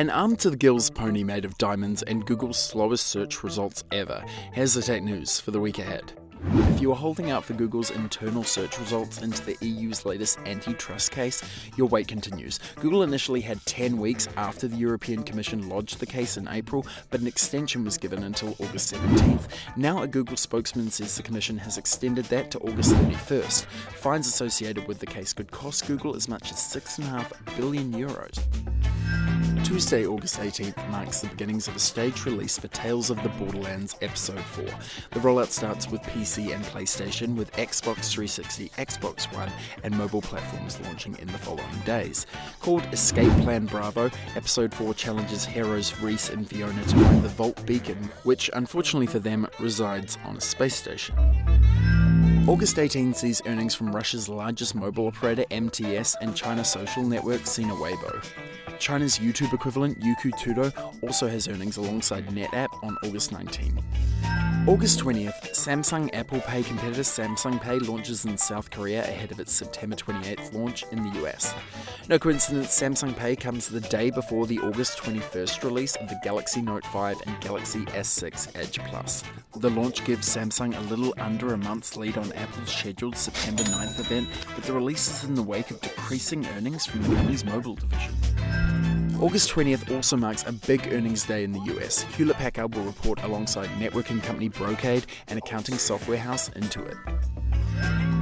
An arm to the gills pony made of diamonds and Google's slowest search results ever. Here's the tech news for the week ahead. If you are holding out for Google's internal search results into the EU's latest antitrust case, your wait continues. Google initially had 10 weeks after the European Commission lodged the case in April, but an extension was given until August 17th. Now, a Google spokesman says the Commission has extended that to August 31st. Fines associated with the case could cost Google as much as 6.5 billion euros. Tuesday, August 18th, marks the beginnings of a stage release for Tales of the Borderlands Episode 4. The rollout starts with PC and PlayStation, with Xbox 360, Xbox One, and mobile platforms launching in the following days. Called Escape Plan Bravo, Episode 4 challenges heroes Rhys and Fiona to find the Vault Beacon, which, unfortunately for them, resides on a space station. August 18 sees earnings from Russia's largest mobile operator MTS and China social network Sina Weibo. China's YouTube equivalent Youku Tudou also has earnings alongside NetApp on August 19. August 20th, Samsung Apple Pay competitor Samsung Pay launches in South Korea ahead of its September 28th launch in the US. No coincidence, Samsung Pay comes the day before the August 21st release of the Galaxy Note 5 and Galaxy S6 Edge Plus. The launch gives Samsung a little under a month's lead on Apple's scheduled September 9th event, but the release is in the wake of decreasing earnings from the company's mobile division. August 20th also marks a big earnings day in the US. Hewlett Packard will report alongside networking company Brocade and accounting software house Intuit.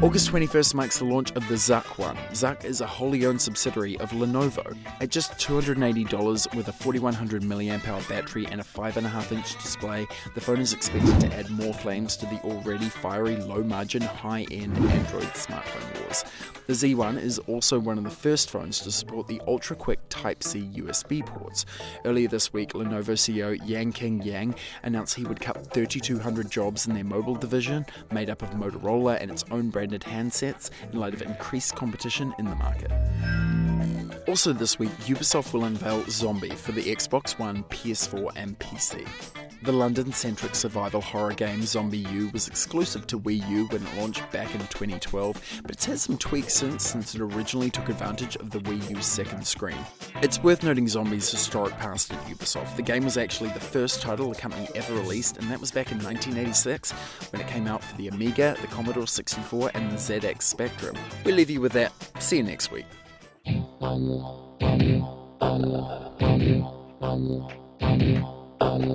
August 21st marks the launch of the ZUK One. ZUK is a wholly owned subsidiary of Lenovo. At just $280 with a 4100 mAh battery and a 5.5 inch display, the phone is expected to add more flames to the already fiery low margin high end Android smartphone wars. The Z1 is also one of the first phones to support the ultra quick Type C USB ports. Earlier this week, Lenovo CEO Yang Yuanqing Yang announced he would cut 3,200 jobs in their mobile division, made up of Motorola and its own branded handsets, in light of increased competition in the market. Also, this week, Ubisoft will unveil Zombi for the Xbox One, PS4, and PC. The London centric survival horror game ZombiU was exclusive to Wii U when it launched back in 2012, but it's had some tweaks since since it originally took advantage of the Wii U's second screen. It's worth noting Zombi's historic past at Ubisoft. The game was actually the first title the company ever released, and that was back in 1986 when it came out for the Amiga, the Commodore 64, and the ZX Spectrum. We leave you with that. See you next week. Ah!